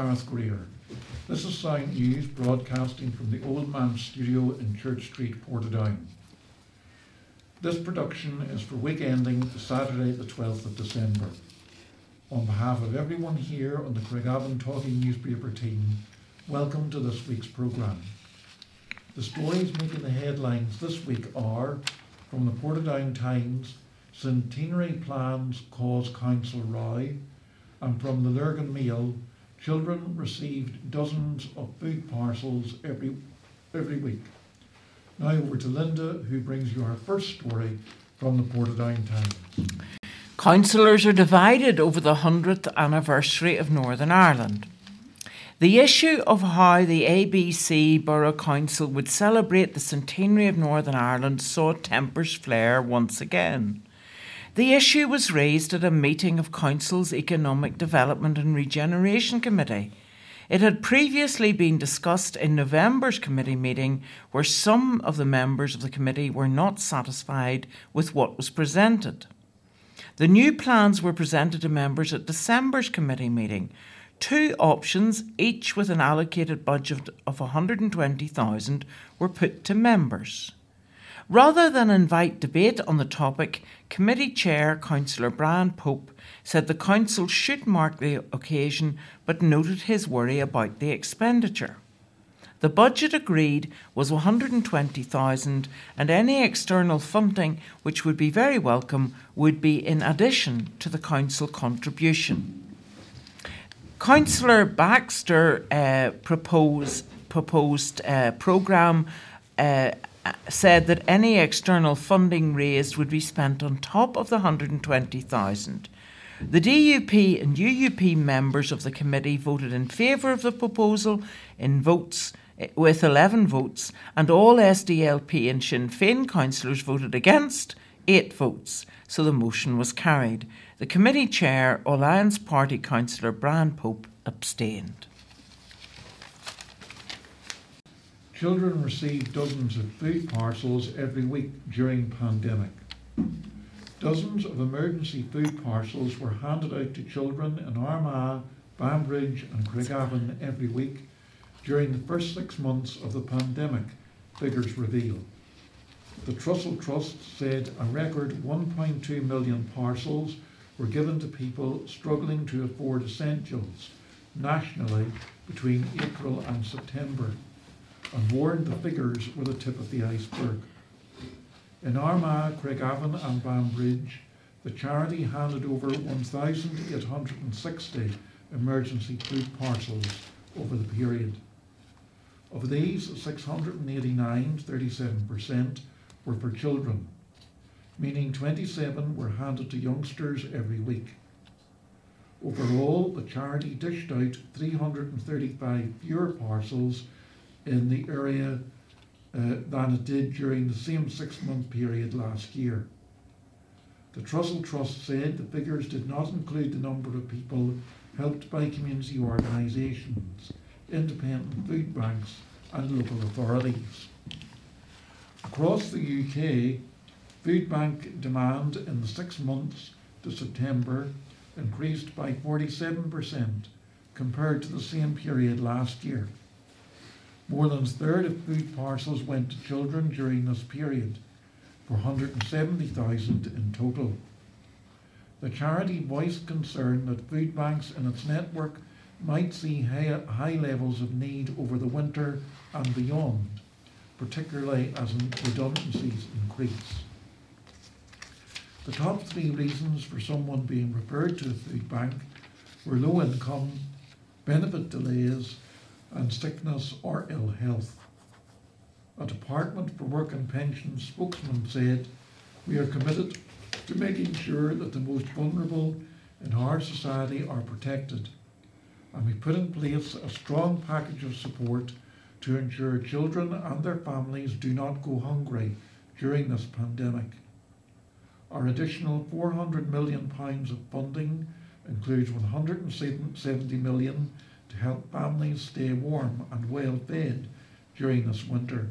Gareth Greer. This is Sound News broadcasting from the Old Man Studio in Church Street, Portadown. This production is for week ending Saturday, the 12th of December. On behalf of everyone here on the Craigavon Talking newspaper team, welcome to this week's programme. The stories making the headlines this week are from the Portadown Times Centenary plans cause council row, and from the Lurgan Mail, children received dozens of food parcels every, every week. Now over to Linda, who brings you our first story from the Portadown Times. Councillors are divided over the 100th anniversary of Northern Ireland. The issue of how the ABC Borough Council would celebrate the centenary of Northern Ireland saw tempers flare once again. The issue was raised at a meeting of Council's Economic Development and Regeneration Committee. It had previously been discussed in November's committee meeting, where some of the members of the committee were not satisfied with what was presented. The new plans were presented to members at December's committee meeting. Two options, each with an allocated budget of 120,000, were put to members. Rather than invite debate on the topic, Committee Chair Councillor Brian Pope said the Council should mark the occasion but noted his worry about the expenditure. The budget agreed was 120,000 and any external funding which would be very welcome would be in addition to the council contribution. Councillor Baxter uh, proposed proposed uh, programme uh, said that any external funding raised would be spent on top of the 120,000. The DUP and UUP members of the committee voted in favour of the proposal in votes with 11 votes, and all SDLP and Sinn Féin councillors voted against, 8 votes, so the motion was carried. The committee chair, Alliance Party councillor Brian Pope, abstained. Children receive dozens of food parcels every week during pandemic. Dozens of emergency food parcels were handed out to children in Armagh, Banbridge and Craigavon every week during the first six months of the pandemic, figures reveal. The Trussell Trust said a record 1.2 million parcels were given to people struggling to afford essentials nationally between April and September and warned the figures were the tip of the iceberg. In Armagh, Craigavon and Banbridge, the charity handed over 1,860 emergency food parcels over the period. Of these, 689, 37%, were for children, meaning 27 were handed to youngsters every week. Overall, the charity dished out 335 fewer parcels in the area uh, than it did during the same six month period last year. The Trussell Trust said the figures did not include the number of people helped by community organisations, independent food banks, and local authorities. Across the UK, food bank demand in the six months to September increased by 47% compared to the same period last year. More than a third of food parcels went to children during this period, 470,000 in total. The charity voiced concern that food banks in its network might see high, high levels of need over the winter and beyond, particularly as redundancies increase. The top three reasons for someone being referred to a food bank were low income, benefit delays, and sickness or ill health. A Department for Work and Pensions spokesman said, We are committed to making sure that the most vulnerable in our society are protected, and we put in place a strong package of support to ensure children and their families do not go hungry during this pandemic. Our additional £400 million of funding includes 170 million to help families stay warm and well fed during this winter.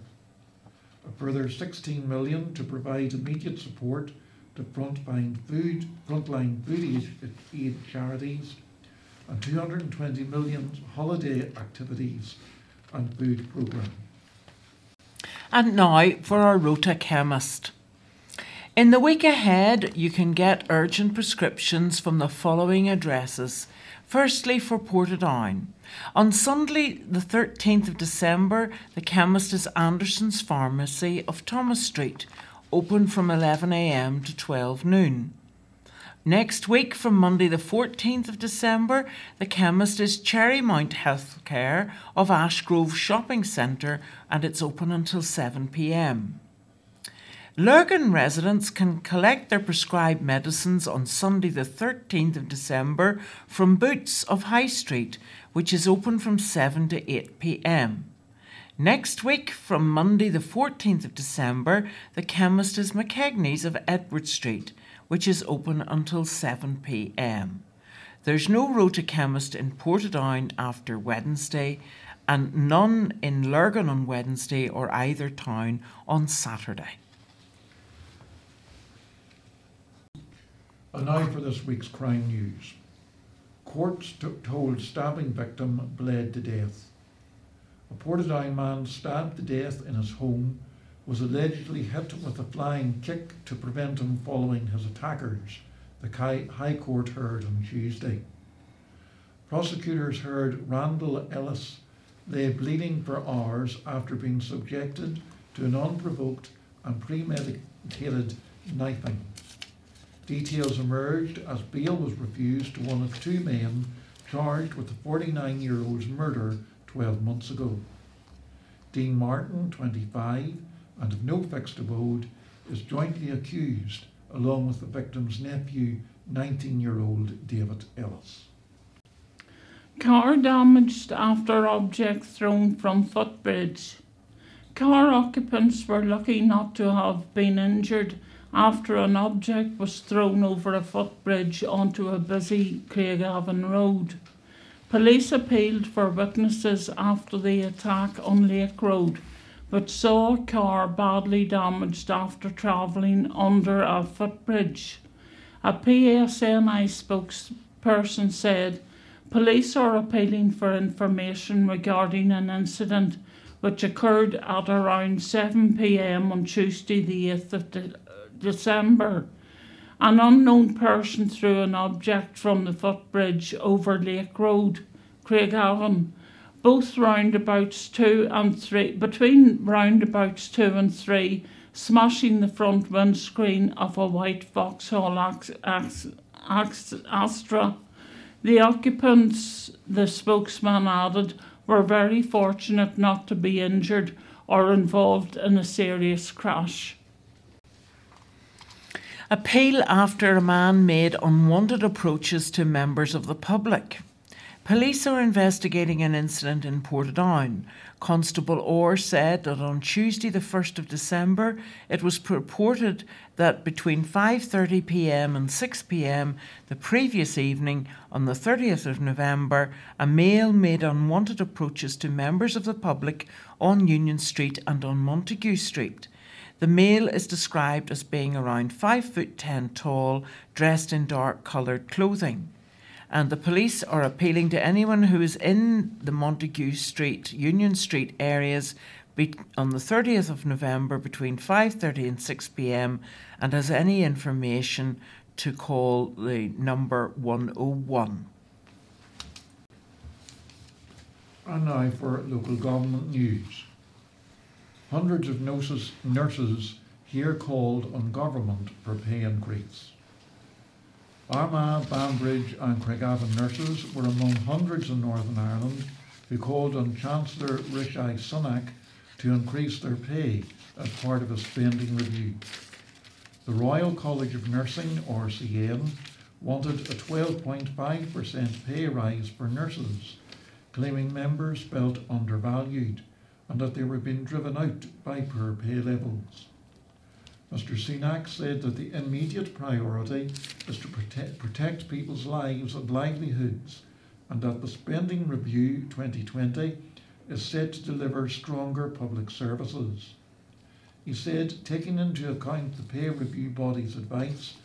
A further 16 million to provide immediate support to frontline food, frontline food aid, charities, and 220 million holiday activities and food programme. And now for our Rota chemist. In the week ahead, you can get urgent prescriptions from the following addresses. Firstly, for Portadown. On Sunday, the 13th of December, the chemist is Anderson's Pharmacy of Thomas Street, open from 11am to 12 noon. Next week, from Monday the 14th of December, the chemist is Cherrymount Healthcare of Ashgrove Shopping Centre and it's open until 7pm. Lurgan residents can collect their prescribed medicines on Sunday the 13th of December from Boots of High Street, which is open from 7 to 8 pm. Next week, from Monday the 14th of December, the chemist is McKegney's of Edward Street, which is open until 7 pm. There's no Rota chemist in Portadown after Wednesday, and none in Lurgan on Wednesday or either town on Saturday. And now for this week's crime news. Courts told stabbing victim bled to death. A Portadown man stabbed to death in his home was allegedly hit with a flying kick to prevent him following his attackers, the High Court heard on Tuesday. Prosecutors heard Randall Ellis lay bleeding for hours after being subjected to an unprovoked and premeditated knifing. Details emerged as bail was refused to one of two men charged with the 49 year old's murder 12 months ago. Dean Martin, 25, and of no fixed abode, is jointly accused along with the victim's nephew, 19 year old David Ellis. Car damaged after object thrown from footbridge. Car occupants were lucky not to have been injured after an object was thrown over a footbridge onto a busy Craigavon road. Police appealed for witnesses after the attack on Lake Road, but saw a car badly damaged after travelling under a footbridge. A PSNI spokesperson said police are appealing for information regarding an incident which occurred at around 7 pm on Tuesday, the 8th of December. An unknown person threw an object from the footbridge over Lake Road, Craigavon. Both roundabouts two and three, between roundabouts two and three, smashing the front windscreen of a white Vauxhall Astra. The occupants, the spokesman added, were very fortunate not to be injured or involved in a serious crash. Appeal after a man made unwanted approaches to members of the public. Police are investigating an incident in Portadown. Constable Orr said that on Tuesday the 1st of December it was purported that between 5:30 p.m. and 6 p.m. the previous evening on the 30th of November a male made unwanted approaches to members of the public on Union Street and on Montague Street. The male is described as being around 5 foot 10 tall, dressed in dark coloured clothing. And the police are appealing to anyone who is in the Montague Street, Union Street areas on the 30th of November between 5:30 and 6 p.m. and has any information to call the number 101. And now for local government news. Hundreds of nurses, nurses here called on government for pay increase. Armagh, Banbridge and Craigavon nurses were among hundreds in Northern Ireland who called on Chancellor Rishi Sunak to increase their pay as part of a spending review. The Royal College of Nursing, or RCN, wanted a 12.5% pay rise for nurses, claiming members felt undervalued and that they were being driven out by poor pay levels. Mr. Sunak said that the immediate priority is to protect, protect people's lives and livelihoods, and that the Spending Review 2020 is set to deliver stronger public services. He said, taking into account the pay review body's advice,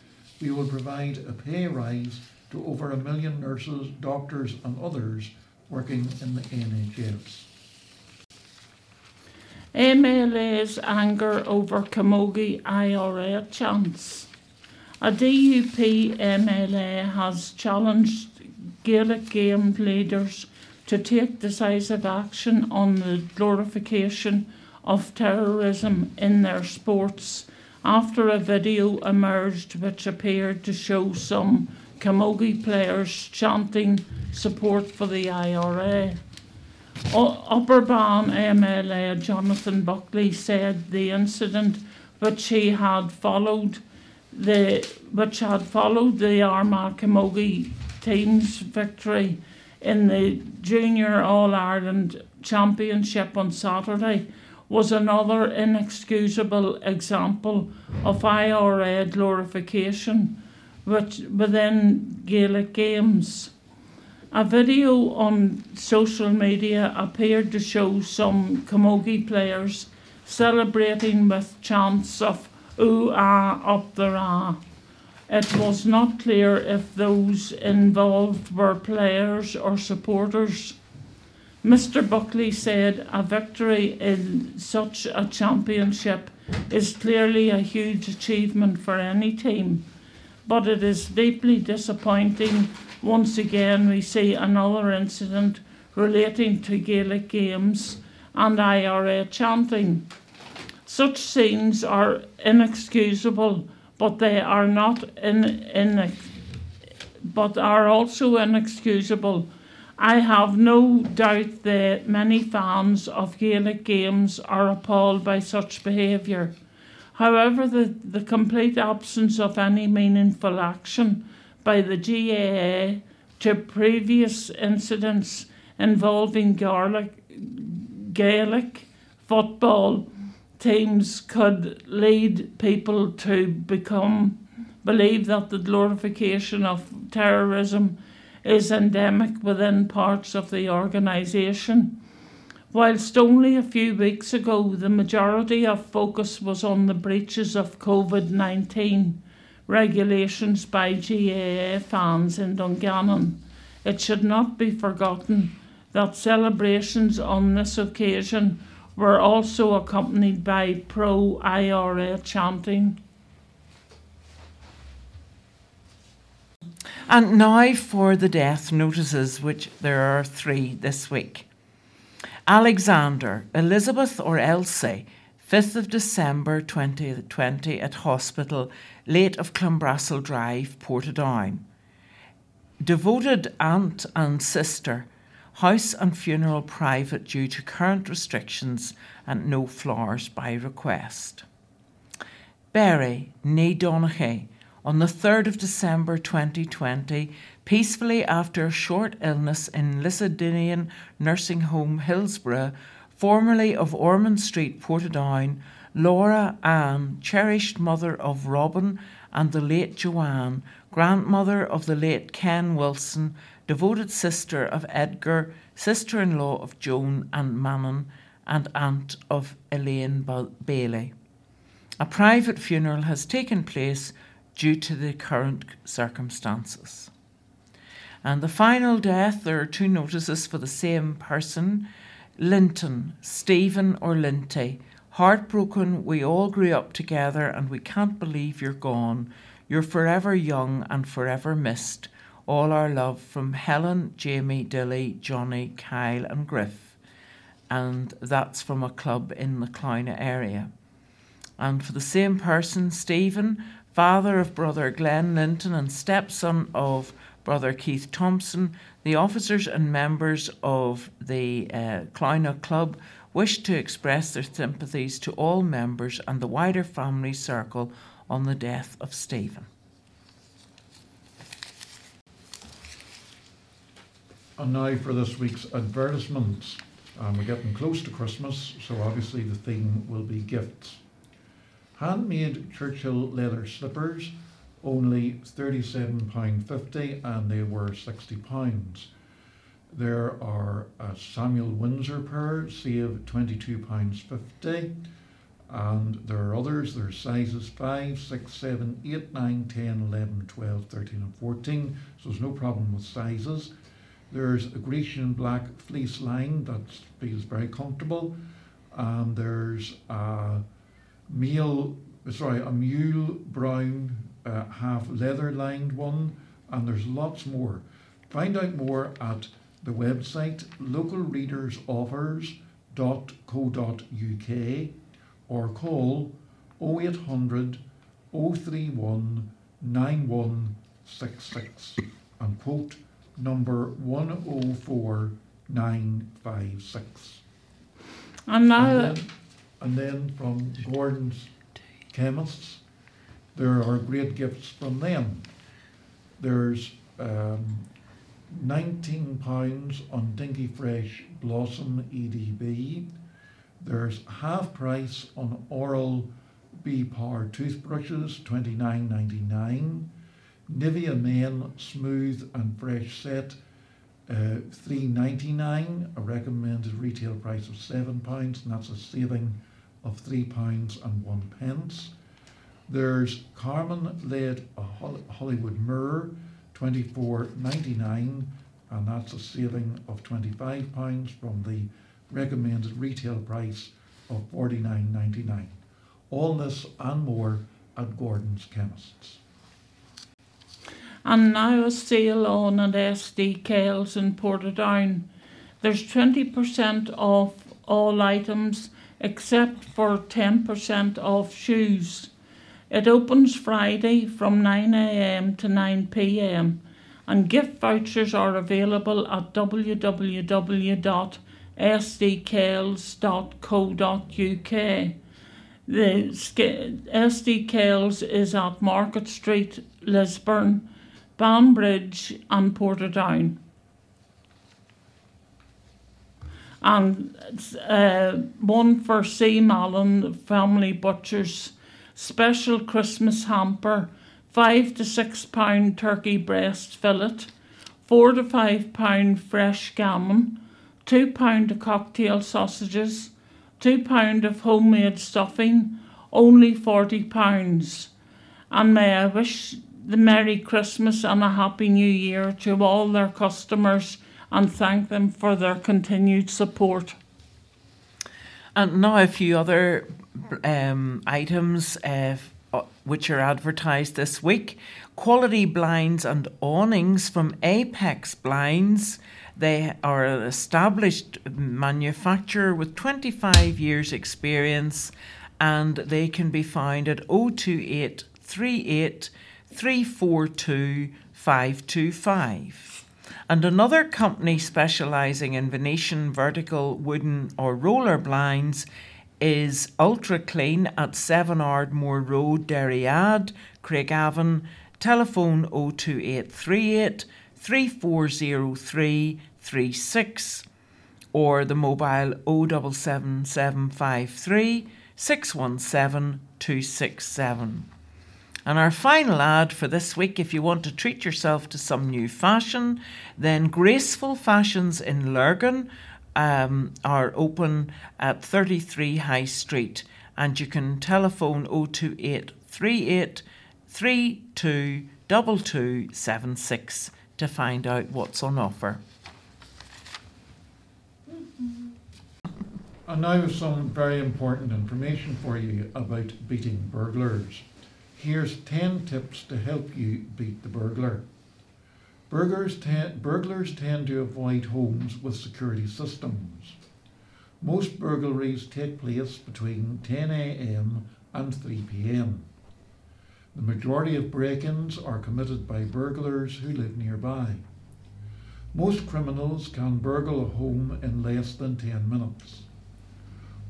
we will provide a pay rise to over a million nurses, doctors, and others working in the NHS. MLA's anger over Camogie IRA chants. A DUP MLA has challenged Gaelic game leaders to take decisive action on the glorification of terrorism in their sports after a video emerged which appeared to show some Camogie players chanting support for the IRA. Upper Bann MLA Jonathan Buckley said the incident which he had followed the which had followed the Armagh Camogie team's victory in the Junior All Ireland Championship on Saturday was another inexcusable example of IRA glorification which within Gaelic games. A video on social media appeared to show some camogie players celebrating with chants of ooh ah up the ra. It was not clear if those involved were players or supporters. Mr. Buckley said a victory in such a championship is clearly a huge achievement for any team, but it is deeply disappointing once again we see another incident relating to Gaelic games and IRA chanting. Such scenes are inexcusable, but they are not in, in but are also inexcusable I have no doubt that many fans of Gaelic games are appalled by such behaviour. However, the, the complete absence of any meaningful action by the GAA to previous incidents involving Gaelic, Gaelic football teams could lead people to become believe that the glorification of terrorism is endemic within parts of the organisation. Whilst only a few weeks ago the majority of focus was on the breaches of COVID 19 regulations by GAA fans in Dungannon, it should not be forgotten that celebrations on this occasion were also accompanied by pro IRA chanting. And now for the death notices, which there are three this week. Alexander, Elizabeth or Elsie, 5th of December 2020 at hospital, late of Clonbrassil Drive, Portadown. Devoted aunt and sister, house and funeral private due to current restrictions and no flowers by request. Berry, née Donaghy, on the 3rd of December 2020, peacefully after a short illness in Lissadinian Nursing Home Hillsborough, formerly of Ormond Street, Portadown, Laura Ann, cherished mother of Robin and the late Joanne, grandmother of the late Ken Wilson, devoted sister of Edgar, sister in law of Joan and Manon, and aunt of Elaine Bailey. A private funeral has taken place due to the current circumstances. And the final death, there are two notices for the same person Linton, Stephen or Linty. Heartbroken, we all grew up together and we can't believe you're gone. You're forever young and forever missed. All our love from Helen, Jamie, Dilly, Johnny, Kyle, and Griff. And that's from a club in the Clowna area. And for the same person, Stephen, father of brother Glenn Linton and stepson of brother Keith Thompson, the officers and members of the uh, Club wish to express their sympathies to all members and the wider family circle on the death of Stephen. And now for this week's advertisements. Um, we're getting close to Christmas, so obviously the theme will be gifts. Handmade Churchill leather slippers, only £37.50 and they were £60. There are a Samuel Windsor pair, save £22.50. And there are others, there are sizes 5, 6, 7, 8, 9, 10, 11, 12, 13, and 14. So there's no problem with sizes. There's a Grecian black fleece line that feels very comfortable. And there's a meal, sorry, a mule brown uh, half leather lined one. And there's lots more. Find out more at the website localreadersoffers.co.uk or call 0800 031 9166 and quote number 104956. And now, And then, and then from Gordon's Chemists, there are great gifts from them. There's um, 19 pounds on Dinky Fresh Blossom EDP. There's half price on Oral B Power toothbrushes, 29.99. Nivea Men Smooth and Fresh Set, uh, 3.99. A recommended retail price of seven pounds, and that's a saving of three pounds and one pence. There's Carmen led a Hollywood mirror, 24.99, and that's a saving of 25 pounds from the recommended retail price of 49.99. All this and more at Gordon's Chemists. and now a sale on at SD Kells in Portadown. There's 20% off all items except for 10% off shoes. It opens Friday from 9am to 9pm and gift vouchers are available at www.sdkells.co.uk. The SD Kells is at Market Street, Lisburn, Banbridge, and Portadown. And uh, one for C. Mallon Family Butchers special Christmas hamper, five to six pound turkey breast fillet, four to five pound fresh gammon, two pound of cocktail sausages, two pound of homemade stuffing, only forty pounds. And may I wish the Merry Christmas and a Happy New Year to all their customers and thank them for their continued support. And now a few other um, items uh, which are advertised this week. Quality blinds and awnings from Apex Blinds. They are an established manufacturer with 25 years' experience and they can be found at 028 38 342 525. And another company specialising in Venetian vertical wooden or roller blinds is Ultra Clean at 7 Ardmore Road, Derryadd, Craigavon. Telephone 02838 340336 or the mobile 077753 617 267. And our final ad for this week if you want to treat yourself to some new fashion, then Graceful Fashions in Lurgan um, are open at 33 High Street. And you can telephone 028 38 32 2276 to find out what's on offer. And now some very important information for you about beating burglars. Here's 10 tips to help you beat the burglar. Burglars, te- burglars tend to avoid homes with security systems. Most burglaries take place between 10 a.m. and 3 p.m. The majority of break ins are committed by burglars who live nearby. Most criminals can burgle a home in less than 10 minutes.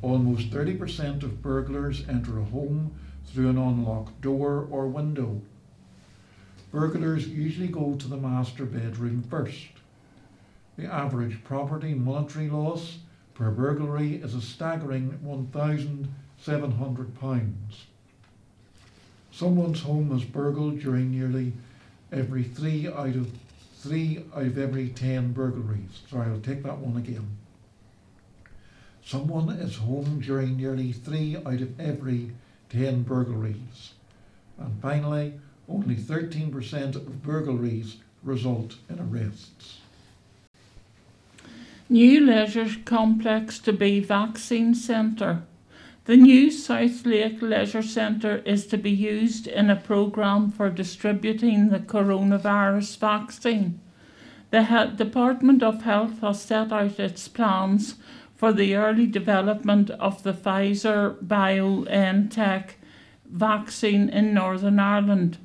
Almost 30% of burglars enter a home through an unlocked door or window. Burglars usually go to the master bedroom first. The average property monetary loss per burglary is a staggering £1,700. Someone's home is burgled during nearly every three out of three out of every ten burglaries. Sorry, I'll take that one again. Someone is home during nearly three out of every 10 burglaries. And finally, only 13% of burglaries result in arrests. New leisure complex to be vaccine centre. The new South Lake Leisure Centre is to be used in a programme for distributing the coronavirus vaccine. The he- Department of Health has set out its plans for the early development of the Pfizer BioNTech vaccine in Northern Ireland.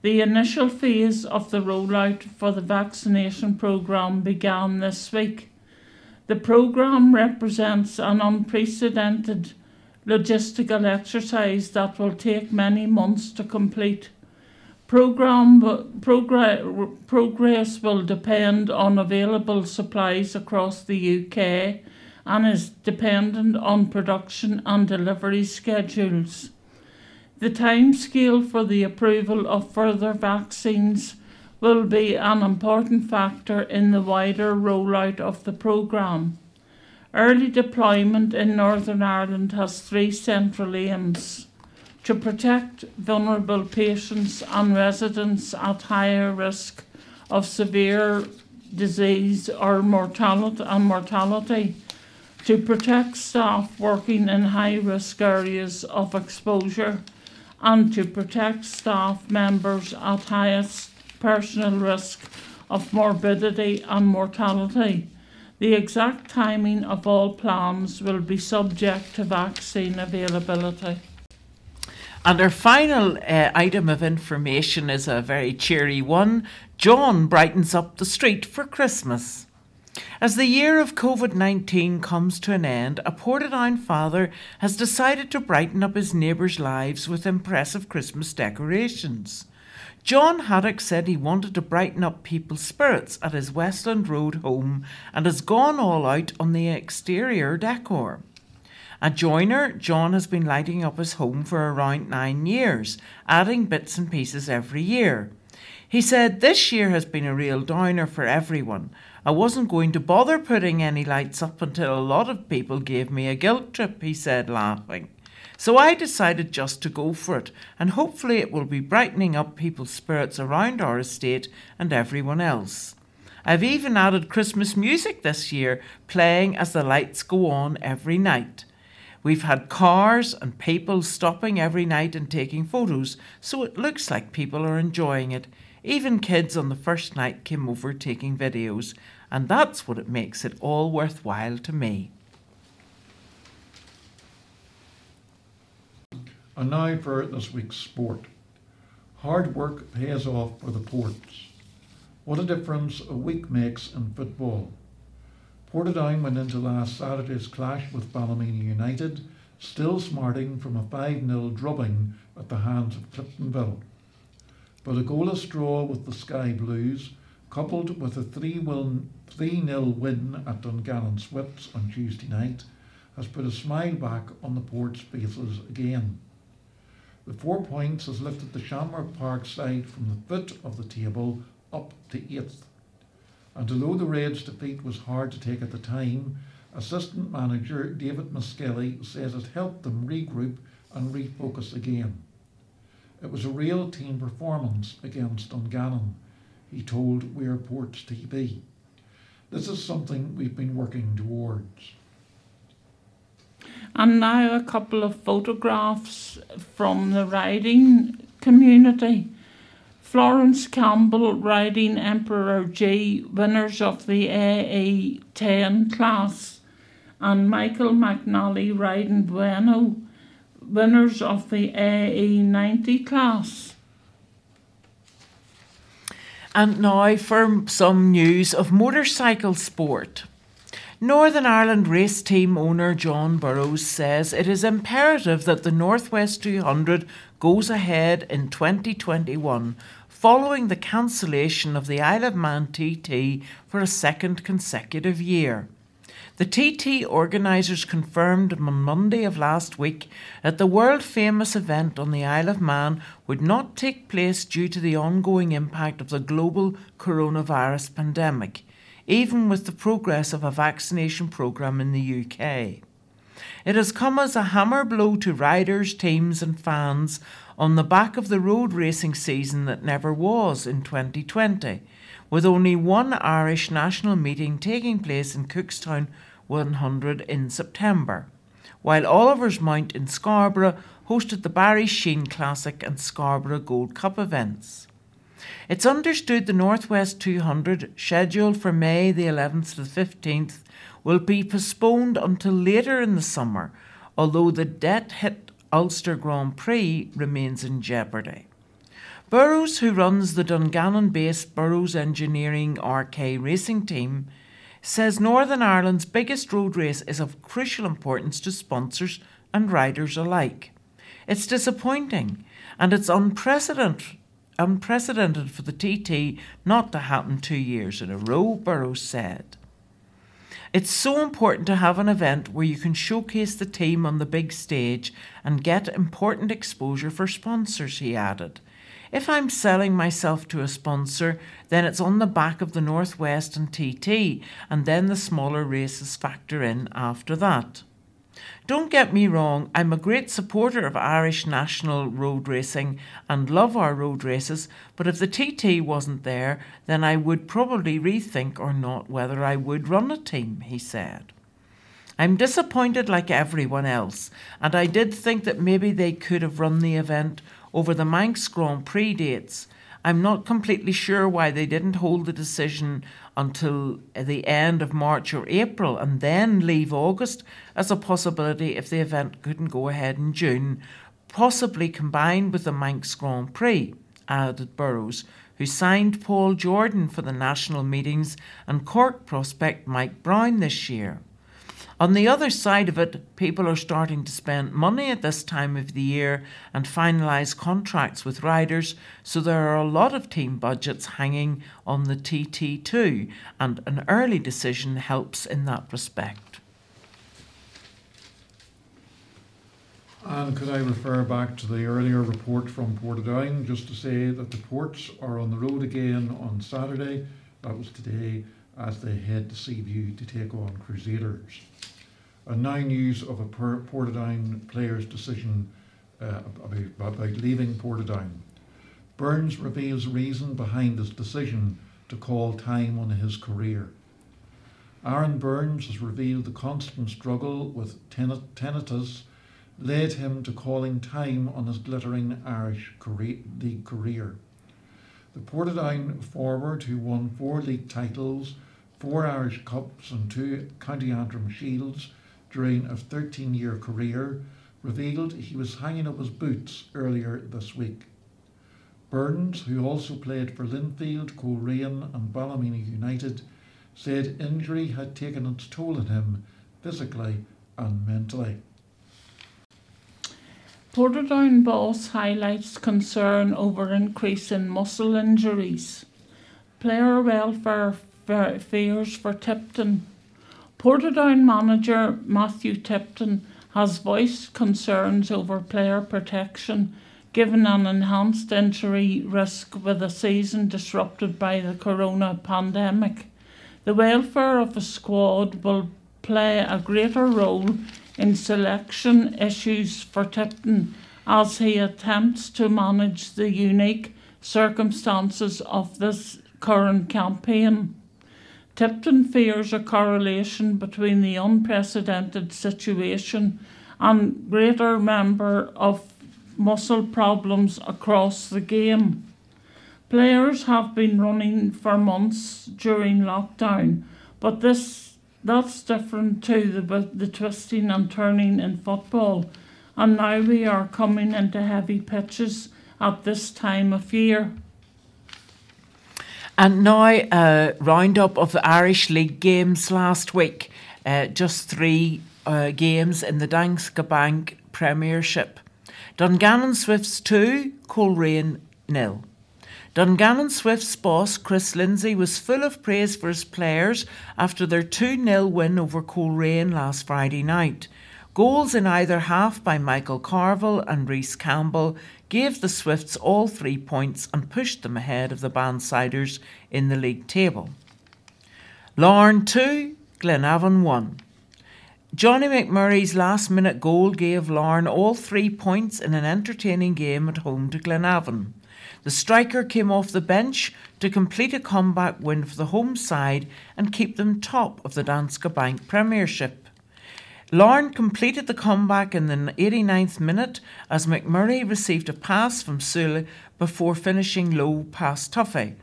The initial phase of the rollout for the vaccination programme began this week. The programme represents an unprecedented logistical exercise that will take many months to complete. Program, progress, progress will depend on available supplies across the UK and is dependent on production and delivery schedules. The timescale for the approval of further vaccines will be an important factor in the wider rollout of the programme. Early deployment in Northern Ireland has three central aims to protect vulnerable patients and residents at higher risk of severe disease or mortality and mortality, to protect staff working in high risk areas of exposure, and to protect staff members at highest personal risk of morbidity and mortality. The exact timing of all plans will be subject to vaccine availability. And our final uh, item of information is a very cheery one. John brightens up the street for Christmas. As the year of COVID 19 comes to an end, a Portadown father has decided to brighten up his neighbours' lives with impressive Christmas decorations. John Haddock said he wanted to brighten up people's spirits at his Westland Road home and has gone all out on the exterior decor. A joiner, John has been lighting up his home for around nine years, adding bits and pieces every year. He said, This year has been a real downer for everyone. I wasn't going to bother putting any lights up until a lot of people gave me a guilt trip, he said, laughing. So I decided just to go for it, and hopefully it will be brightening up people's spirits around our estate and everyone else. I've even added Christmas music this year, playing as the lights go on every night. We've had cars and people stopping every night and taking photos, so it looks like people are enjoying it. Even kids on the first night came over taking videos, and that's what it makes it all worthwhile to me. And now for this week's sport. Hard work pays off for the Ports. What a difference a week makes in football. Portadown went into last Saturday's clash with Ballymena United, still smarting from a 5 0 drubbing at the hands of Cliftonville. But a goalless draw with the Sky Blues, coupled with a 3 0 win at Dungannon Swifts on Tuesday night, has put a smile back on the Port's faces again. The four points has lifted the Shamrock Park side from the foot of the table up to eighth. And although the Reds' defeat was hard to take at the time, assistant manager David Miskelly says it helped them regroup and refocus again. It was a real team performance against Dungannon, he told Weir Ports TV. This is something we've been working towards. And now a couple of photographs from the riding community. Florence Campbell riding Emperor G, winners of the AA 10 class, and Michael McNally riding Bueno, winners of the AA 90 class. And now for some news of motorcycle sport. Northern Ireland race team owner John Burrows says it is imperative that the Northwest 200 goes ahead in 2021 following the cancellation of the Isle of Man TT for a second consecutive year. The TT organisers confirmed on Monday of last week that the world famous event on the Isle of Man would not take place due to the ongoing impact of the global coronavirus pandemic even with the progress of a vaccination programme in the UK. It has come as a hammer blow to riders, teams, and fans on the back of the road racing season that never was in 2020, with only one Irish national meeting taking place in Cookstown 100 in September, while Oliver's Mount in Scarborough hosted the Barry Sheene Classic and Scarborough Gold Cup events. It's understood the Northwest 200, scheduled for May the 11th to the 15th, will be postponed until later in the summer, although the debt hit Ulster Grand Prix remains in jeopardy. Burrows, who runs the Dungannon based Burrows Engineering RK racing team, says Northern Ireland's biggest road race is of crucial importance to sponsors and riders alike. It's disappointing and it's unprecedented, unprecedented for the TT not to happen two years in a row, Burrows said. It's so important to have an event where you can showcase the team on the big stage and get important exposure for sponsors, he added. If I'm selling myself to a sponsor, then it's on the back of the Northwest and TT, and then the smaller races factor in after that. Don't get me wrong, I'm a great supporter of Irish national road racing and love our road races, but if the TT wasn't there, then I would probably rethink or not whether I would run a team, he said. I'm disappointed like everyone else, and I did think that maybe they could have run the event over the Manx Grand Prix dates. I'm not completely sure why they didn't hold the decision until the end of March or April and then leave August as a possibility if the event couldn't go ahead in June, possibly combined with the Manx Grand Prix, added Burrows, who signed Paul Jordan for the national meetings and Cork prospect Mike Browne this year. On the other side of it, people are starting to spend money at this time of the year and finalise contracts with riders, so there are a lot of team budgets hanging on the TT2, and an early decision helps in that respect. And could I refer back to the earlier report from Portadown just to say that the ports are on the road again on Saturday, that was today, as they head to Seaview to take on Crusaders. And now news of a Portadown player's decision uh, about, about leaving Portadown. Burns reveals reason behind his decision to call time on his career. Aaron Burns has revealed the constant struggle with tinnitus led him to calling time on his glittering Irish league career. The Portadown forward, who won four league titles, four Irish Cups, and two County Antrim Shields during a 13 year career, revealed he was hanging up his boots earlier this week. Burns, who also played for Linfield, Coleraine, and Ballymena United, said injury had taken its toll on him physically and mentally. Portadown boss highlights concern over increase in muscle injuries. Player welfare fears for Tipton. Portadown manager Matthew Tipton has voiced concerns over player protection given an enhanced injury risk with a season disrupted by the corona pandemic. The welfare of the squad will play a greater role in selection issues for Tipton as he attempts to manage the unique circumstances of this current campaign. Tipton fears a correlation between the unprecedented situation and greater number of muscle problems across the game. Players have been running for months during lockdown, but this that's different to the, the twisting and turning in football. And now we are coming into heavy pitches at this time of year. And now, a roundup of the Irish League games last week. Uh, just three uh, games in the Danske Bank Premiership. Dungannon Swifts 2, Coleraine nil. Dungannon Swift's boss, Chris Lindsay, was full of praise for his players after their 2 0 win over Coleraine last Friday night. Goals in either half by Michael Carville and Reese Campbell gave the Swifts all three points and pushed them ahead of the Bannsiders in the league table. Larne 2, Glenavon 1. Johnny McMurray's last minute goal gave Larne all three points in an entertaining game at home to Glenavon. The striker came off the bench to complete a comeback win for the home side and keep them top of the Danske Bank Premiership. Larne completed the comeback in the 89th minute as McMurray received a pass from Sule before finishing low past Tuffey.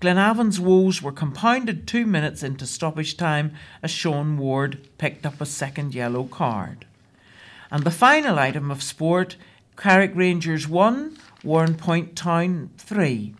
Glenavon's woes were compounded two minutes into stoppage time as Sean Ward picked up a second yellow card. And the final item of sport Carrick Rangers 1, Warrenpoint Town 3.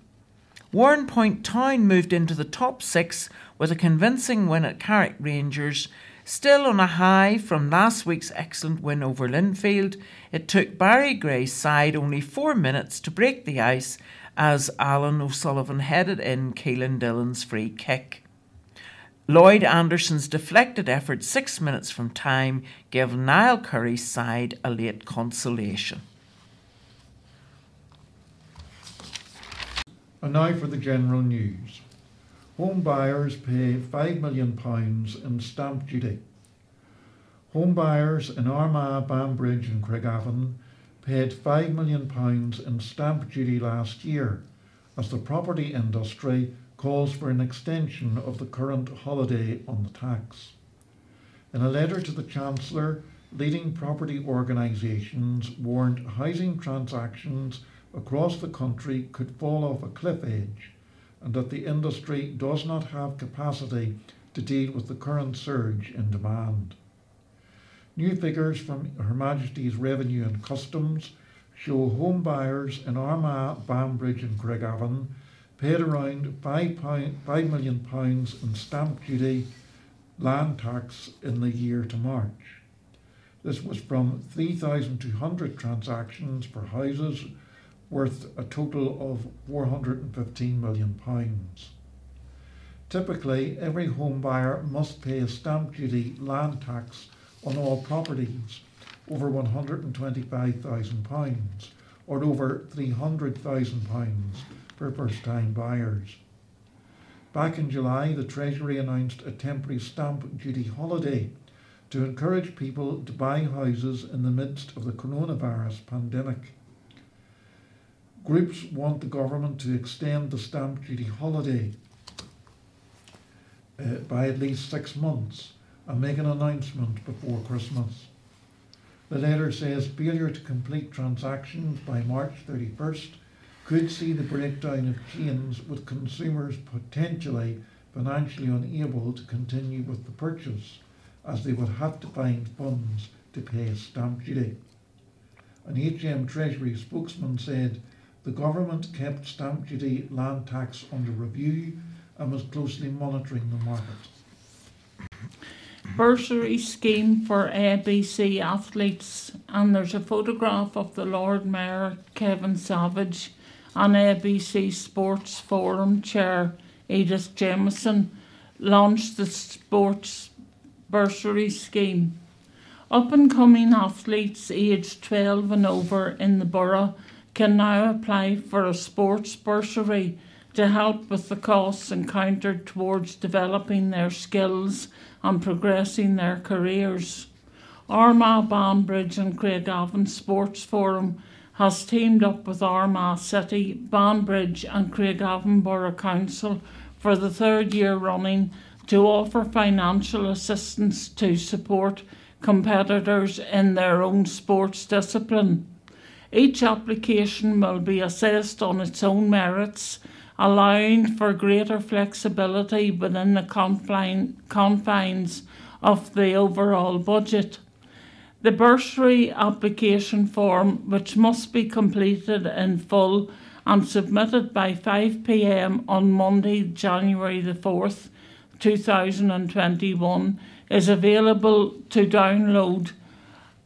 Warrenpoint Town moved into the top six with a convincing win at Carrick Rangers. Still on a high from last week's excellent win over Linfield, it took Barry Gray's side only four minutes to break the ice as Alan O'Sullivan headed in Keelan Dillon's free kick. Lloyd Anderson's deflected effort six minutes from time gave Niall Currie's side a late consolation. And now for the general news. Home buyers pay £5 million in stamp duty. Home buyers in Armagh, Banbridge and Craigavon paid £5 million in stamp duty last year as the property industry calls for an extension of the current holiday on the tax. In a letter to the Chancellor, leading property organisations warned housing transactions across the country could fall off a cliff edge and that the industry does not have capacity to deal with the current surge in demand. New figures from Her Majesty's Revenue and Customs show home buyers in Armagh, Banbridge and Craigavon paid around £5 million in stamp duty land tax in the year to March. This was from 3,200 transactions for houses worth a total of £415 million. Typically, every home buyer must pay a stamp duty land tax on all properties over £125,000 or over £300,000 for first time buyers. Back in July, the Treasury announced a temporary stamp duty holiday to encourage people to buy houses in the midst of the coronavirus pandemic. Groups want the government to extend the stamp duty holiday uh, by at least six months and make an announcement before Christmas. The letter says failure to complete transactions by March 31st could see the breakdown of chains with consumers potentially financially unable to continue with the purchase as they would have to find funds to pay stamp duty. An HM Treasury spokesman said the government kept stamp duty land tax under review and was closely monitoring the market. Bursary scheme for ABC athletes, and there's a photograph of the Lord Mayor Kevin Savage and ABC Sports Forum Chair Edith Jameson launched the sports bursary scheme. Up and coming athletes aged 12 and over in the borough can now apply for a sports bursary to help with the costs encountered towards developing their skills and progressing their careers. Armagh, Banbridge and Craigavon Sports Forum has teamed up with Armagh City, Banbridge and Craigavon Borough Council for the third year running to offer financial assistance to support competitors in their own sports discipline. Each application will be assessed on its own merits, allowing for greater flexibility within the confine, confines of the overall budget. The bursary application form, which must be completed in full and submitted by 5 pm on Monday, January the 4th, 2021, is available to download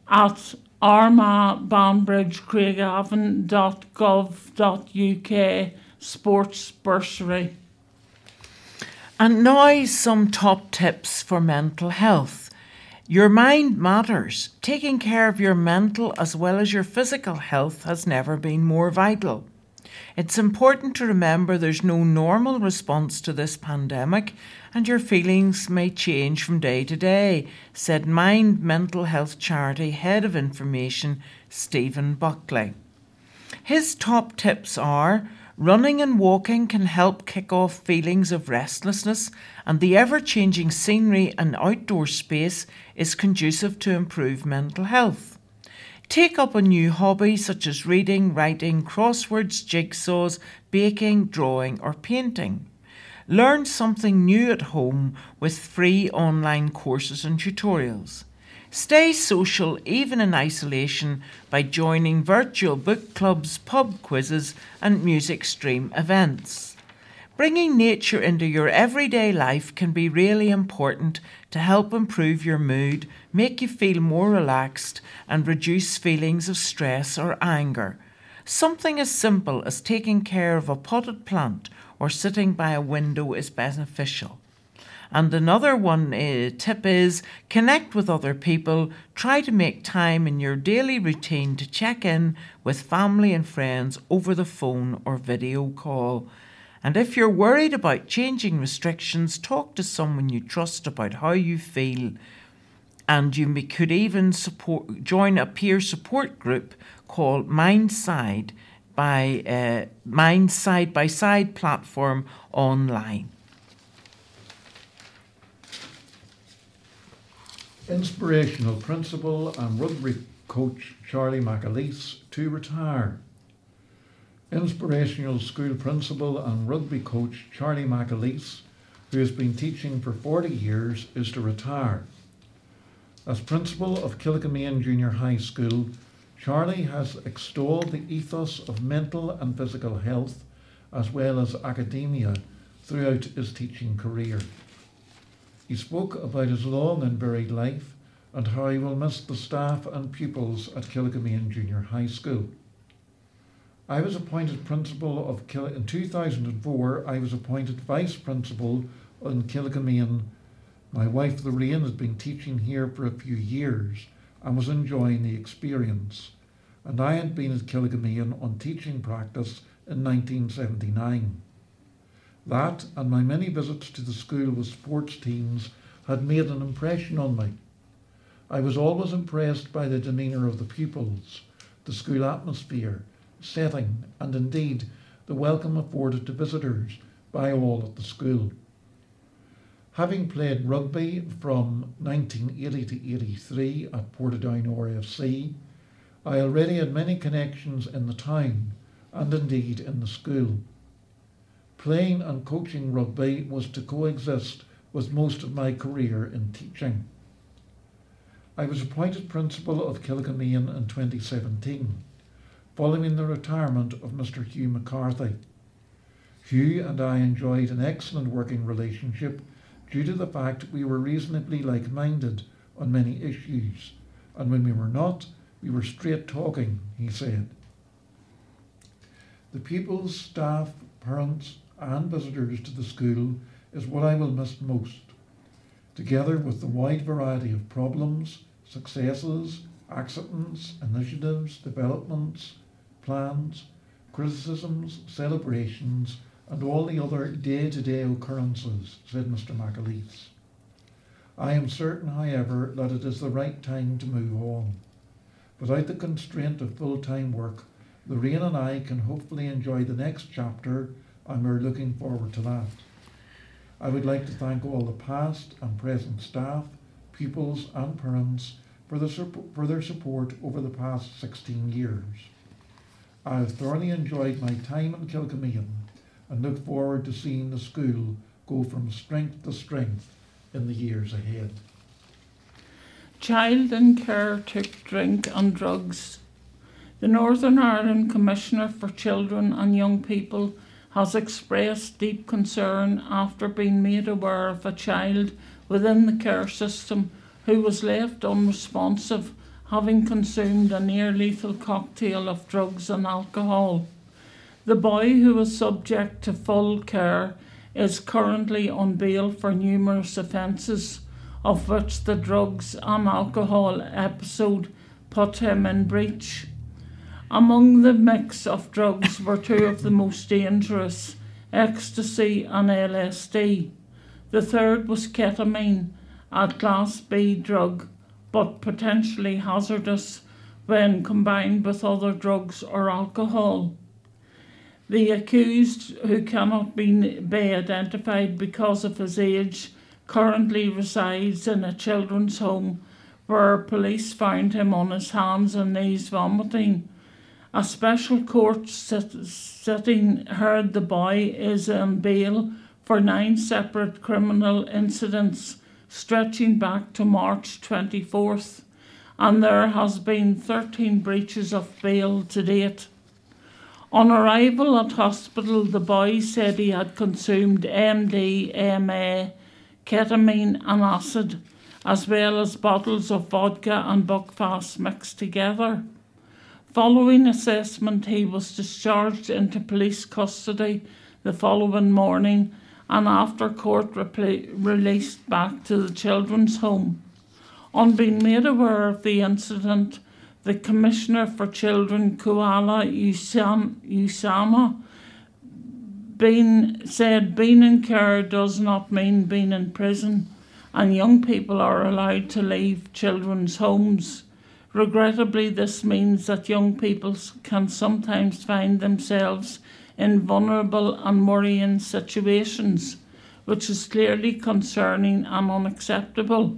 at armaghbanbridgecraigavon.gov.uk sports bursary. And now some top tips for mental health. Your mind matters. Taking care of your mental as well as your physical health has never been more vital. It's important to remember there's no normal response to this pandemic and your feelings may change from day to day, said Mind Mental Health Charity Head of Information Stephen Buckley. His top tips are running and walking can help kick off feelings of restlessness, and the ever changing scenery and outdoor space is conducive to improve mental health. Take up a new hobby such as reading, writing, crosswords, jigsaws, baking, drawing, or painting. Learn something new at home with free online courses and tutorials. Stay social even in isolation by joining virtual book clubs, pub quizzes, and music stream events. Bringing nature into your everyday life can be really important to help improve your mood, make you feel more relaxed, and reduce feelings of stress or anger. Something as simple as taking care of a potted plant or sitting by a window is beneficial. And another one uh, tip is connect with other people. Try to make time in your daily routine to check in with family and friends over the phone or video call. And if you're worried about changing restrictions, talk to someone you trust about how you feel. And you could even support, join a peer support group called Mindside by uh, Mind Side by Side platform online. Inspirational principal and rugby coach Charlie McAleese to retire. Inspirational school principal and rugby coach Charlie McAleese, who has been teaching for 40 years, is to retire. As principal of Killicomaine Junior High School, Charlie has extolled the ethos of mental and physical health as well as academia throughout his teaching career. He spoke about his long and varied life and how he will miss the staff and pupils at Killicomaine Junior High School. I was appointed principal of Kill- in 2004. I was appointed vice principal in Killicomaine. My wife Lorraine has been teaching here for a few years and was enjoying the experience. And I had been at Killicomaine on teaching practice in 1979. That and my many visits to the school with sports teams had made an impression on me. I was always impressed by the demeanour of the pupils, the school atmosphere, setting, and indeed the welcome afforded to visitors by all at the school. Having played rugby from 1980 to 83 at Portadown RFC, I already had many connections in the town and indeed in the school. Playing and coaching rugby was to coexist with most of my career in teaching. I was appointed principal of Killicomaine in 2017, following the retirement of Mr. Hugh McCarthy. Hugh and I enjoyed an excellent working relationship due to the fact we were reasonably like minded on many issues, and when we were not, we were straight talking, he said. The pupils, staff, parents, and visitors to the school is what I will miss most, together with the wide variety of problems, successes, accidents, initiatives, developments, plans, criticisms, celebrations, and all the other day to day occurrences, said Mr. McAleese. I am certain, however, that it is the right time to move on. Without the constraint of full time work, Lorraine and I can hopefully enjoy the next chapter, and we're looking forward to that. I would like to thank all the past and present staff, pupils, and parents for, the, for their support over the past 16 years. I have thoroughly enjoyed my time in Killicomaine and look forward to seeing the school go from strength to strength in the years ahead. Child in care took drink and drugs. The Northern Ireland Commissioner for Children and Young People has expressed deep concern after being made aware of a child within the care system who was left unresponsive, having consumed a near lethal cocktail of drugs and alcohol. The boy, who was subject to full care, is currently on bail for numerous offences, of which the drugs and alcohol episode put him in breach. Among the mix of drugs were two of the most dangerous ecstasy and LSD. The third was ketamine, a class B drug, but potentially hazardous when combined with other drugs or alcohol. The accused, who cannot be, be identified because of his age, currently resides in a children's home where police found him on his hands and knees vomiting. A special court sit- sitting heard the boy is on bail for nine separate criminal incidents stretching back to March 24th, and there has been 13 breaches of bail to date. On arrival at hospital, the boy said he had consumed MDMA, ketamine, and acid, as well as bottles of vodka and buckfast mixed together. Following assessment, he was discharged into police custody the following morning and after court released back to the children's home. On being made aware of the incident, the Commissioner for Children, Koulla Usam- Usama, being, said being in care does not mean being in prison, and young people are allowed to leave children's homes. Regrettably, this means that young people can sometimes find themselves in vulnerable and worrying situations, which is clearly concerning and unacceptable.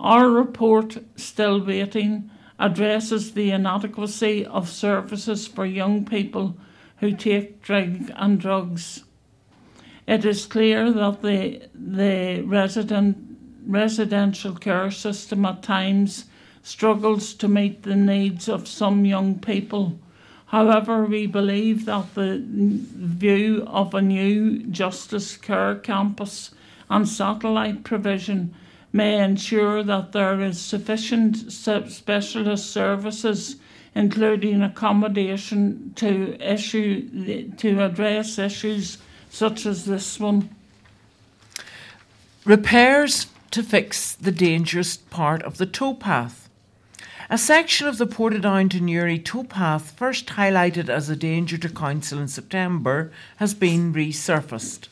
Our report, Still Waiting, addresses the inadequacy of services for young people who take drink and drugs. It is clear that the, the resident, residential care system at times struggles to meet the needs of some young people. However, we believe that the view of a new justice care campus and satellite provision may ensure that there is sufficient specialist services, including accommodation, to issue to address issues such as this one. Repairs to fix the dangerous part of the towpath. A section of the Portadown to Newry towpath, first highlighted as a danger to council in September, has been resurfaced.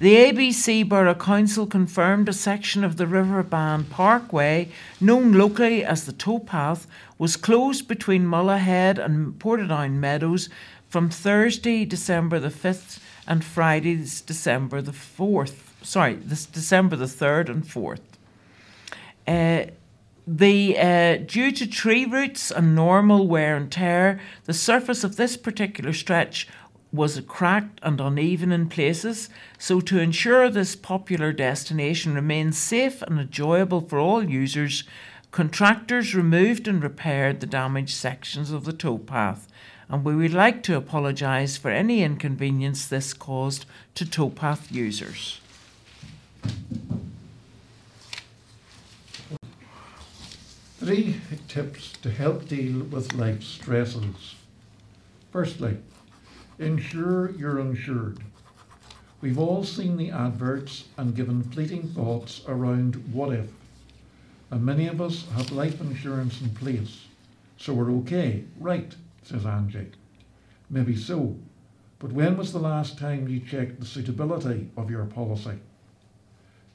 The ABC Borough Council confirmed a section of the Riverband Parkway, known locally as the towpath, was closed between Mullahead and Portadown Meadows from Thursday, December the 5th and Friday, December the 4th. Sorry, this December the 3rd and 4th. Uh, the uh, due to tree roots and normal wear and tear, the surface of this particular stretch was cracked and uneven in places. So, to ensure this popular destination remains safe and enjoyable for all users, contractors removed and repaired the damaged sections of the towpath. And we would like to apologise for any inconvenience this caused to towpath users. Three tips to help deal with life stresses. Firstly, ensure you're insured. We've all seen the adverts and given fleeting thoughts around what if. And many of us have life insurance in place, so we're okay. Right, says Angie. Maybe so, but when was the last time you checked the suitability of your policy?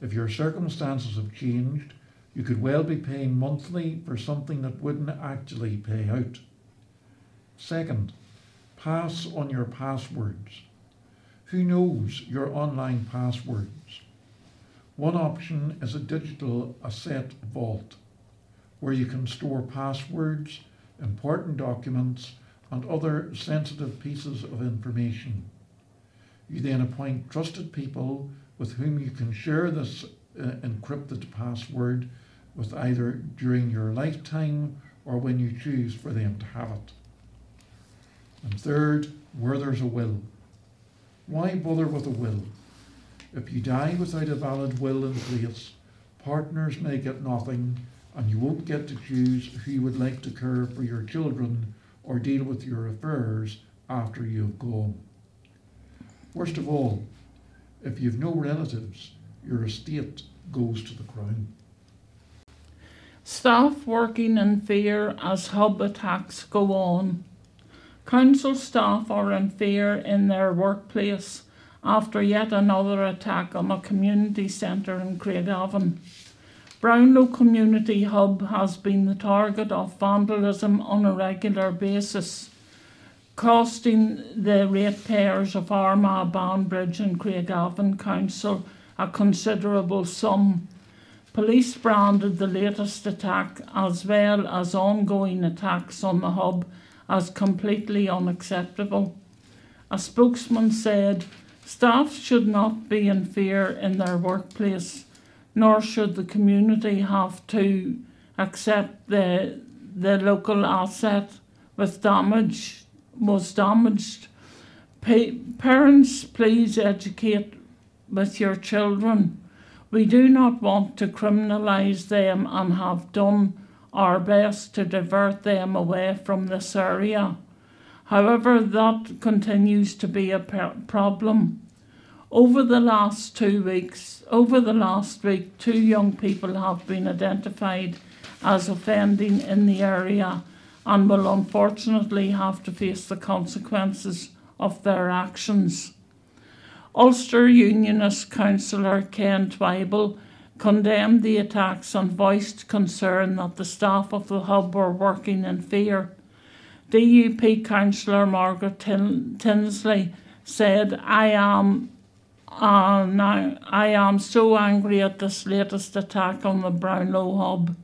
If your circumstances have changed, you could well be paying monthly for something that wouldn't actually pay out. Second, pass on your passwords. Who knows your online passwords? One option is a digital asset vault, where you can store passwords, important documents, and other sensitive pieces of information. You then appoint trusted people with whom you can share this uh, encrypted password with either during your lifetime or when you choose for them to have it. And third, where there's a will. Why bother with a will? If you die without a valid will in place, partners may get nothing and you won't get to choose who you would like to care for your children or deal with your affairs after you've gone. Worst of all, if you've no relatives, your estate goes to the Crown. Staff working in fear as hub attacks go on. Council staff are in fear in their workplace after yet another attack on a community centre in Craigavon. Brownlow Community Hub has been the target of vandalism on a regular basis, costing the ratepayers of Armagh, Banbridge and Craigavon Council a considerable sum. Police branded the latest attack as well as ongoing attacks on the hub as completely unacceptable. A spokesman said staff should not be in fear in their workplace, nor should the community have to accept the the local asset with damage was damaged. Pa- parents, please educate with your children. We do not want to criminalise them and have done our best to divert them away from this area. However, that continues to be a problem. Over the last two weeks, over the last week, two young people have been identified as offending in the area and will unfortunately have to face the consequences of their actions. Ulster Unionist councillor Ken Twible condemned the attacks and voiced concern that the staff of the hub were working in fear. DUP councillor Margaret Tin- Tinsley said, I am uh, now I am so angry at this latest attack on the Brownlow hub.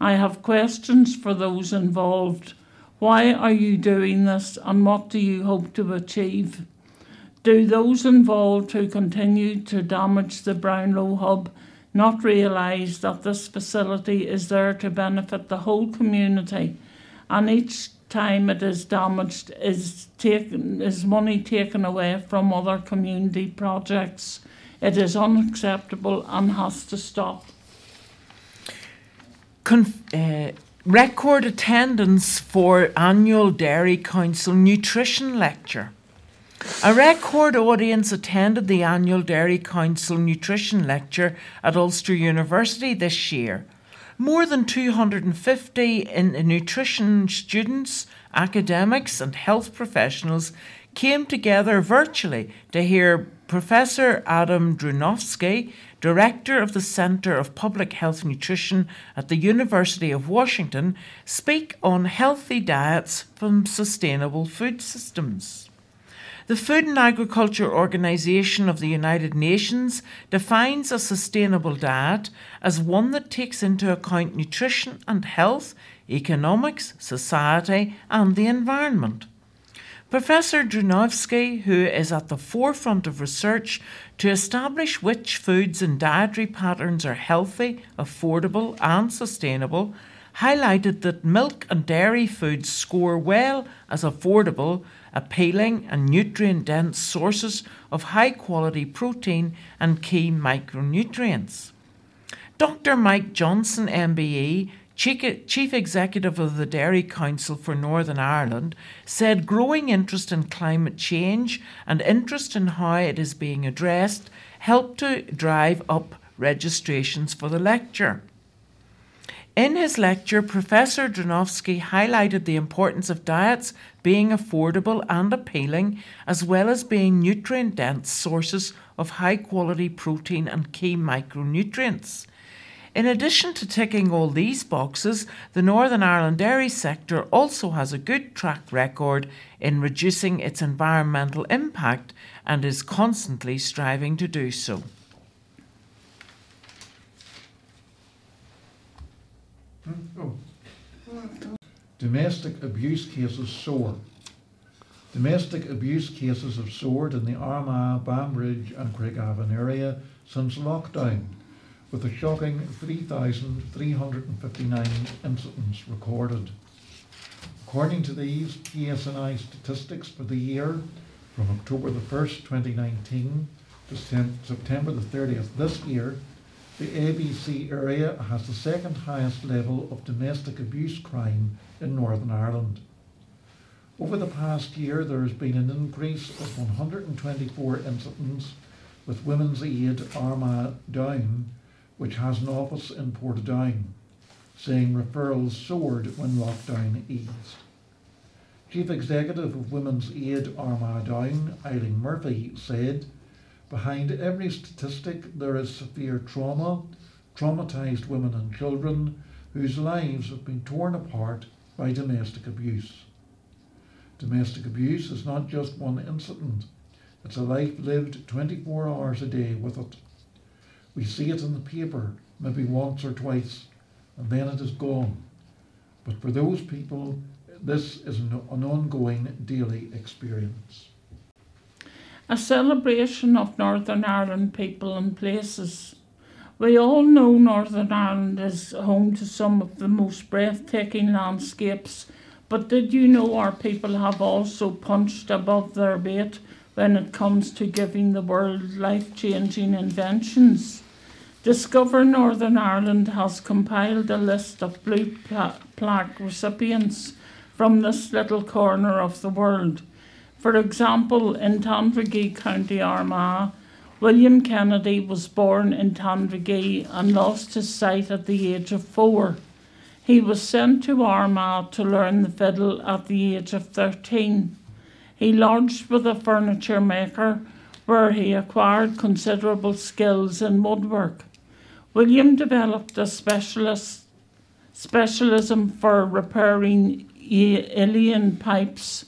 I have questions for those involved. Why are you doing this and what do you hope to achieve? Do those involved who continue to damage the Brownlow hub not realise that this facility is there to benefit the whole community and each time it is damaged is taken is money taken away from other community projects. It is unacceptable and has to stop. Uh, record attendance for annual Dairy Council nutrition lecture. A record audience attended the annual Dairy Council nutrition lecture at Ulster University this year. More than 250 in nutrition students, academics, and health professionals came together virtually to hear Professor Adam Drewnowski, Director of the Centre of Public Health Nutrition at the University of Washington, speak on healthy diets from sustainable food systems. The Food and Agriculture Organization of the United Nations defines a sustainable diet as one that takes into account nutrition and health, economics, society, and the environment. Professor Drewnowski, who is at the forefront of research to establish which foods and dietary patterns are healthy, affordable, and sustainable, highlighted that milk and dairy foods score well as affordable appealing and nutrient dense sources of high quality protein and key micronutrients. Dr. Mike Johnston, MBE, Chief Executive of the Dairy Council for Northern Ireland, said growing interest in climate change and interest in how it is being addressed helped to drive up registrations for the lecture. In his lecture, Professor Drewnowski highlighted the importance of diets being affordable and appealing, as well as being nutrient dense sources of high quality protein and key micronutrients. In addition to ticking all these boxes, the Northern Ireland dairy sector also has a good track record in reducing its environmental impact and is constantly striving to do so. Oh. Domestic abuse cases soar. Domestic abuse cases have soared in the Armagh, Banbridge and Craigavon area since lockdown, with a shocking 3,359 incidents recorded. According to these PSNI statistics for the year, from October the 1st, 2019 to September the 30th this year, the ABC area has the second highest level of domestic abuse crime in Northern Ireland. Over the past year, there has been an increase of 124 incidents with Women's Aid Armagh Down, which has an office in Portadown, saying referrals soared when lockdown eased. Chief Executive of Women's Aid Armagh Down, Eileen Murphy, said, Behind every statistic there is severe trauma, traumatised women and children whose lives have been torn apart by domestic abuse. Domestic abuse is not just one incident, it's a life lived 24 hours a day with it. We see it in the paper, maybe once or twice, and then it is gone. But for those people, this is an ongoing daily experience. A celebration of Northern Ireland people and places. We all know Northern Ireland is home to some of the most breathtaking landscapes, but did you know our people have also punched above their weight when it comes to giving the world life changing inventions? Discover Northern Ireland has compiled a list of blue pla- plaque recipients from this little corner of the world. For example, in Tandragee, County Armagh, William Kennedy was born in Tandragee and lost his sight at the age of four. He was sent to Armagh to learn the fiddle at the age of 13. He lodged with a furniture maker where he acquired considerable skills in woodwork. William developed a specialist specialism for repairing uilleann pipes.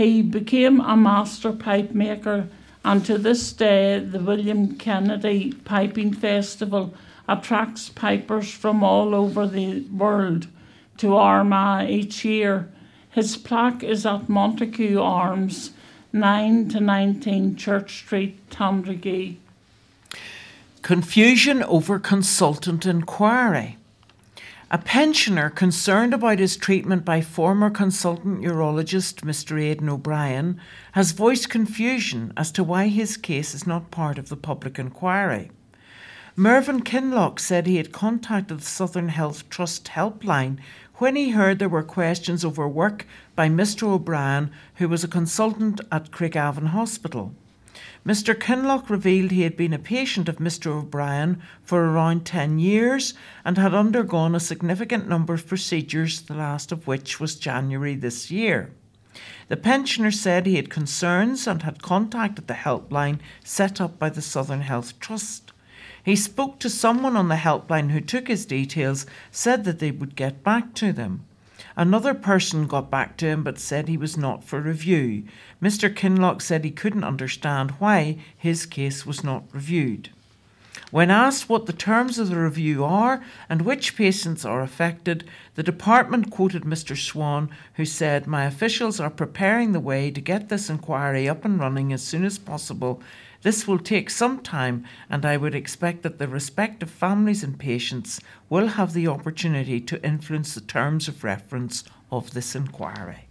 He became a master pipe maker, and to this day, the William Kennedy Piping Festival attracts pipers from all over the world to Armagh each year. His plaque is at Montague Arms, 9 to 19 Church Street, Tandragee. Confusion over consultant inquiry. A pensioner concerned about his treatment by former consultant urologist Mr. Aidan O'Brien has voiced confusion as to why his case is not part of the public inquiry. Mervyn Kinloch said he had contacted the Southern Health Trust helpline when he heard there were questions over work by Mr. O'Brien, who was a consultant at Craigavon Hospital. Mr. Kinloch revealed he had been a patient of Mr. O'Brien for around 10 years and had undergone a significant number of procedures, the last of which was January this year. The pensioner said he had concerns and had contacted the helpline set up by the Southern Health Trust. He spoke to someone on the helpline who took his details, said that they would get back to them. Another person got back to him but said he was not for review. Mr. Kinloch said he couldn't understand why his case was not reviewed. When asked what the terms of the review are and which patients are affected, the department quoted Mr. Swann, who said, My officials are preparing the way to get this inquiry up and running as soon as possible. This will take some time, and I would expect that the respective families and patients will have the opportunity to influence the terms of reference of this inquiry.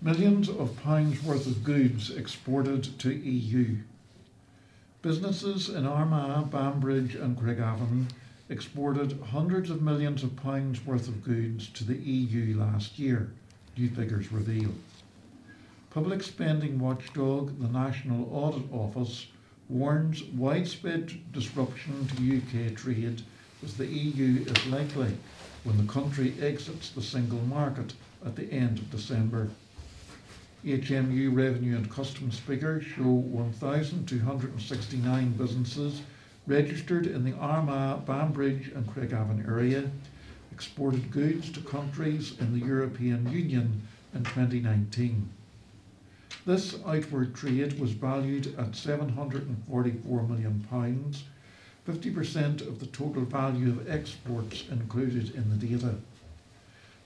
Millions of pounds worth of goods exported to EU. Businesses in Armagh, Banbridge and Craigavon exported hundreds of millions of pounds worth of goods to the EU last year, new figures reveal. Public spending watchdog, the National Audit Office, warns widespread disruption to UK trade as the EU is likely when the country exits the single market at the end of December. HMU revenue and customs figures show 1,269 businesses registered in the Armagh, Banbridge and Craigavon area exported goods to countries in the European Union in 2019. This outward trade was valued at £744 million, 50% of the total value of exports included in the data.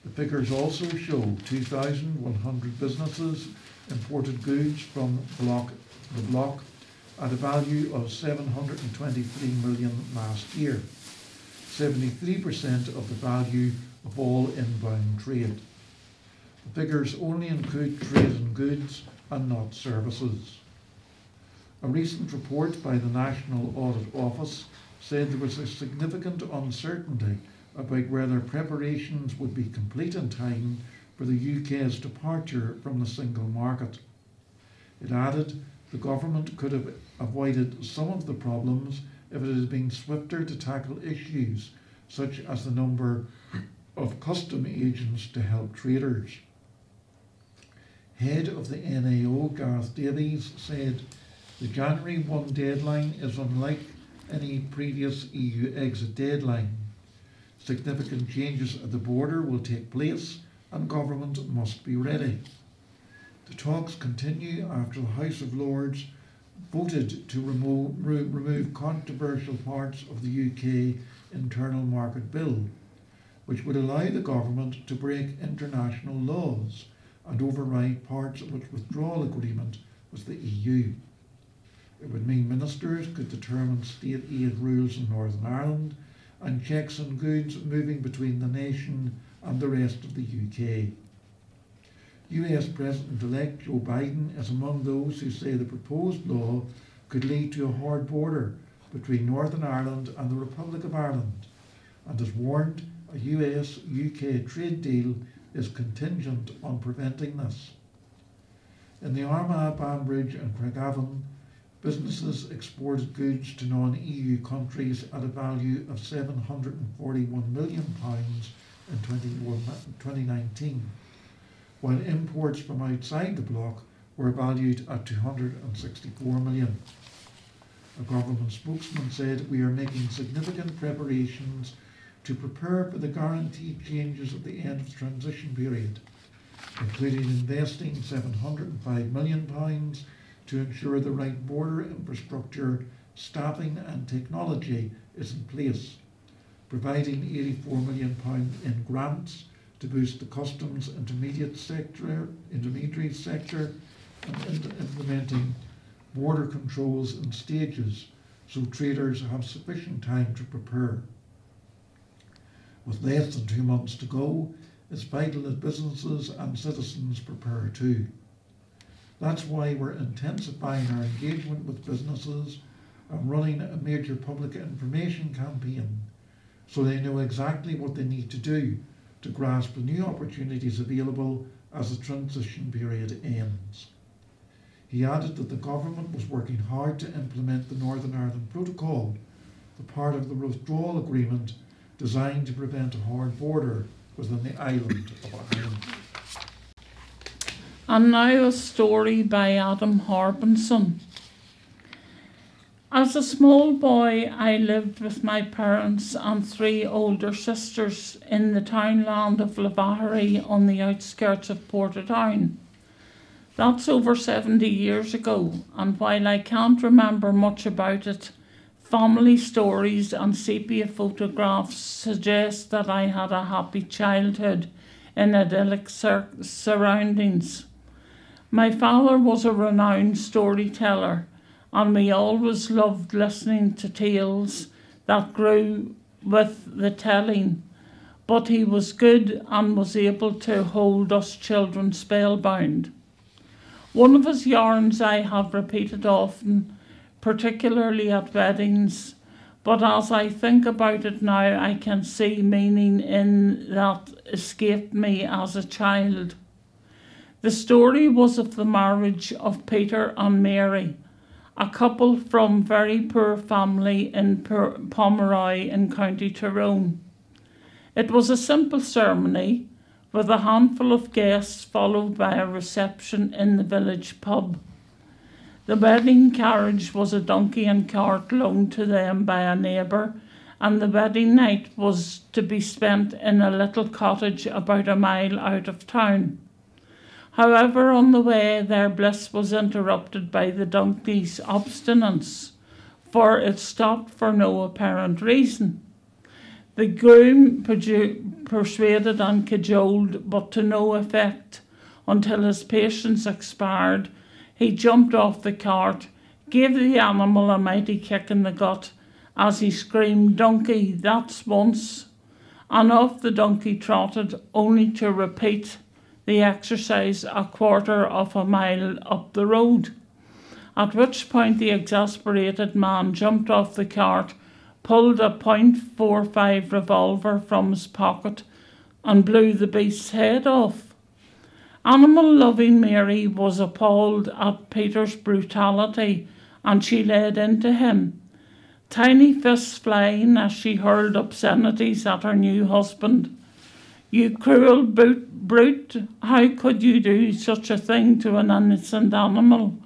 The figures also show 2,100 businesses imported goods from block, the block at a value of 723 million last year, 73% of the value of all inbound trade. The figures only include trade in goods and not services. A recent report by the National Audit Office said there was a significant uncertainty about whether preparations would be complete in time for the UK's departure from the single market. It added the government could have avoided some of the problems if it had been swifter to tackle issues such as the number of custom agents to help traders. Head of the NAO, Gareth Davies, said the January 1 deadline is unlike any previous EU exit deadline. Significant changes at the border will take place and government must be ready. The talks continue after the House of Lords voted to remove, re- remove controversial parts of the UK Internal Market Bill, which would allow the government to break international laws and override parts of its withdrawal agreement with the EU. It would mean ministers could determine state aid rules in Northern Ireland and checks on goods moving between the nation and the rest of the UK. US President elect Joe Biden is among those who say the proposed law could lead to a hard border between Northern Ireland and the Republic of Ireland and has warned a US UK trade deal is contingent on preventing this. In the Armagh, Banbridge, and Craigavon, businesses exported goods to non EU countries at a value of £741 million in 2019, while imports from outside the bloc were valued at £264 million. A government spokesman said we are making significant preparations to prepare for the guaranteed changes at the end of transition period, including investing £705 million to ensure the right border infrastructure, staffing and technology is in place, providing £84 million in grants to boost the customs intermediate sector, intermediary sector and implementing border controls in stages so traders have sufficient time to prepare. With less than two months to go, it's vital that businesses and citizens prepare too. That's why we're intensifying our engagement with businesses and running a major public information campaign so they know exactly what they need to do to grasp the new opportunities available as the transition period ends. He added that the government was working hard to implement the Northern Ireland Protocol, the part of the withdrawal agreement designed to prevent a hard border within the island of Ireland. And now a story by Adam Harbinson. As a small boy, I lived with my parents and three older sisters in the townland of Lavahary on the outskirts of Portadown. That's over 70 years ago, and while I can't remember much about it, family stories and sepia photographs suggest that I had a happy childhood in idyllic sur- surroundings. My father was a renowned storyteller, and we always loved listening to tales that grew with the telling. But he was good and was able to hold us children spellbound. One of his yarns I have repeated often, particularly at weddings, but as I think about it now, I can see meaning in that escaped me as a child. The story was of the marriage of Peter and Mary, a couple from very poor family in Pomeroy in County Tyrone. It was a simple ceremony with a handful of guests followed by a reception in the village pub. The wedding carriage was a donkey and cart loaned to them by a neighbour, and the wedding night was to be spent in a little cottage about a mile out of town. However, on the way, their bliss was interrupted by the donkey's obstinance, for it stopped for no apparent reason. The groom persuaded and cajoled, but to no effect, until his patience expired. He jumped off the cart, gave the animal a mighty kick in the gut as he screamed, Donkey, that's once! And off the donkey trotted, only to repeat the exercise a quarter of a mile up the road. At which point the exasperated man jumped off the cart, pulled a .45 revolver from his pocket, and blew the beast's head off. Animal loving Mary was appalled at Peter's brutality, and she led into him. Tiny fists flying as she hurled obscenities at her new husband. You cruel brute, brute, how could you do such a thing to an innocent animal?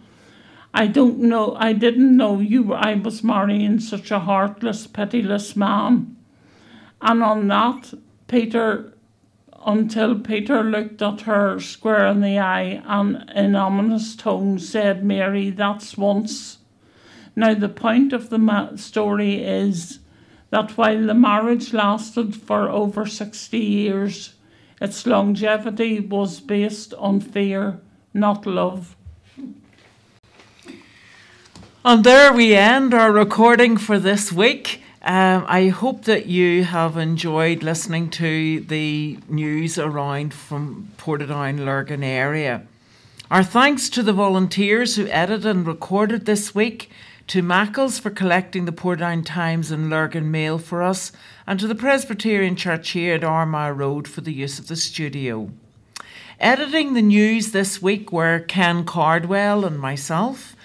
I don't know, I didn't know you I was marrying such a heartless, pitiless man. And on that, Peter, until Peter looked at her square in the eye and in ominous tones said, Mary, that's once. Now, the point of the ma- story is that while the marriage lasted for over 60 years, its longevity was based on fear, not love. And there we end our recording for this week. Um, I hope that you have enjoyed listening to the news around from Portadown Lurgan area. Our thanks to the volunteers who edited and recorded this week, to Mackles for collecting the Portadown Times and Lurgan Mail for us, and to the Presbyterian Church here at Armagh Road for the use of the studio. Editing the news this week were Ken Cardwell and myself,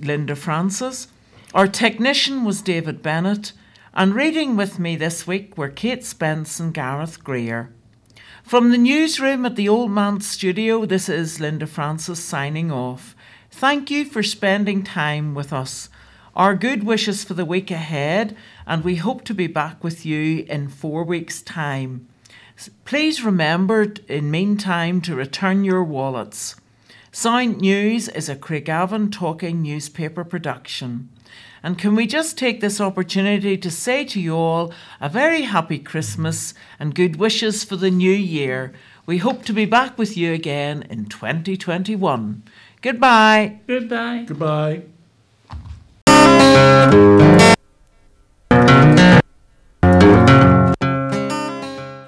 Linda Francis. Our technician was David Bennett, and reading with me this week were Kate Spence and Gareth Greer. From the newsroom at the Old Man Studio, this is Linda Francis signing off. Thank you for spending time with us. Our good wishes for the week ahead, and we hope to be back with you in four weeks' time. Please remember, in meantime, to return your wallets. Sound News is a Craigavon Talking newspaper production. And can we just take this opportunity to say to you all a very happy Christmas and good wishes for the new year? We hope to be back with you again in 2021. Goodbye. Goodbye. Goodbye.